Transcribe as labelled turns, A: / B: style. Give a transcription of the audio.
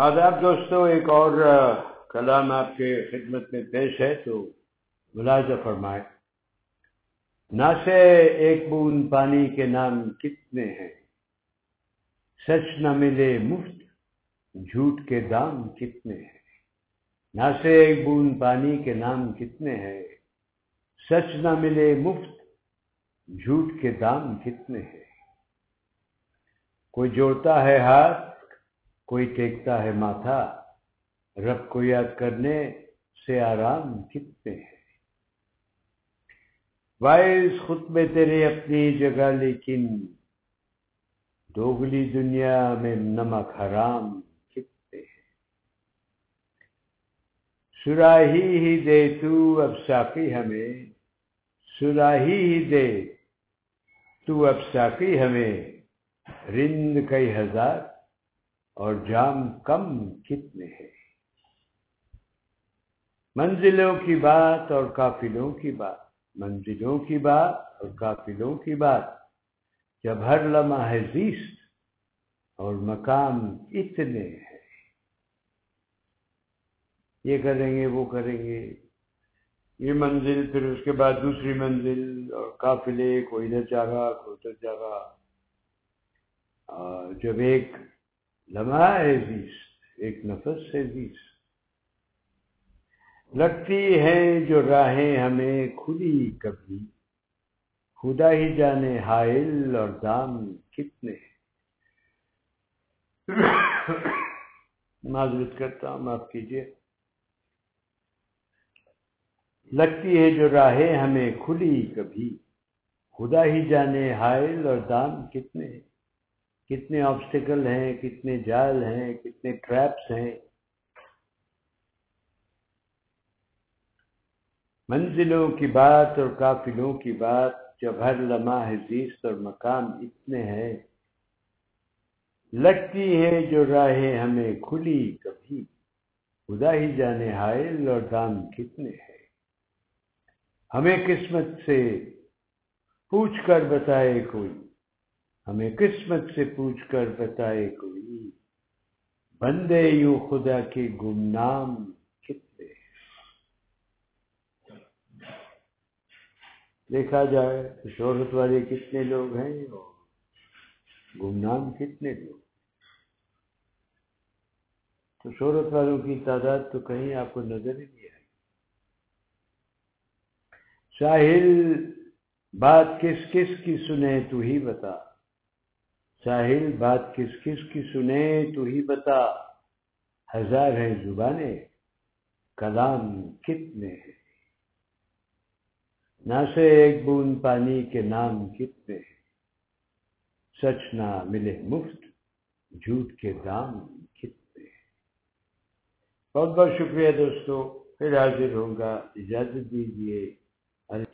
A: آداب دوستو، ایک اور کلام آپ کے خدمت میں پیش ہے، تو ملازہ فرمائے نہ سے ایک بون پانی کے نام کتنے ہیں؟ سچ نہ ملے مفت، جھوٹ کے دام کتنے ہیں؟ نہ سے ایک بون پانی کے نام کتنے ہیں؟ سچ نہ ملے مفت، جھوٹ کے دام کتنے ہیں؟ کوئی جوڑتا ہے ہاتھ کوئی ٹیکتا ہے ماتھا، رب کو یاد کرنے سے آرام کتنے ہیں۔ وائز خود میں تیرے اپنی جگہ، لیکن دوگلی دنیا میں نمک حرام کتنے ہیں۔ سراہی ہی دے تو اب ساقی ہمیں، سراہی ہی دے تو اب ساقی ہمیں، رند کئی ہزار اور جام کم کتنے ہیں۔ منزلوں کی بات اور قافلوں کی بات، منزلوں کی بات اور قافلوں کی بات۔ جب ہر لمحہ ہے زیست اور مقام اتنے ہیں۔ یہ کریں گے، وہ کریں گے۔ یہ منزل، پھر اس کے بعد دوسری منزل اور قافلے، کوئی ادھر جاگا کوئی ادھر جاگا جب ایک لمحہ ہے زیس ایک نفس ہے زیس لگتی ہیں جو راہیں ہمیں کھلی کبھی۔ خدا ہی جانے حائل اور دام کتنے معذرت کرتا ہوں، معاف کیجیے لگتی ہے جو راہیں ہمیں کھلی کبھی۔ خدا ہی جانے حائل اور دام کتنے ہیں۔ کتنے آبسٹیکل ہیں، کتنے جال ہیں، کتنے ٹریپس ہیں۔ منزلوں کی بات اور قافلوں کی بات جب ہر لمحہ حزیست اور مقام اتنے ہیں، لگتی ہے جو راہیں ہمیں کھلی کبھی۔ خدا ہی جانے حائل اور دام کتنے ہیں۔ ہمیں قسمت سے پوچھ کر بتائے کوئی۔ ہمیں قسمت سے پوچھ کر بتائے کوئی، بندے یوں خدا کے گمنام کتنے دیکھا جائے تو شہرت والے کتنے لوگ ہیں اور گمنام کتنے لوگ تو شہرت والوں کی تعداد تو کہیں آپ کو نظر ہی نہیں آئی۔ ساحل، بات کس کس کی سنے تو ہی بتا۔ ساحل بات کس کس کی سنے تو ہی بتا۔ ہزار ہیں زبانیں، کلام کتنے ہیں۔ نہ سے ایک بون پانی کے نام کتنے ہیں۔ سچ نہ ملے مفت، جھوٹ کے دام کتنے ہیں۔ بہت بہت شکریہ دوستو، پھر حاضر ہوں گا، اجازت دیجیے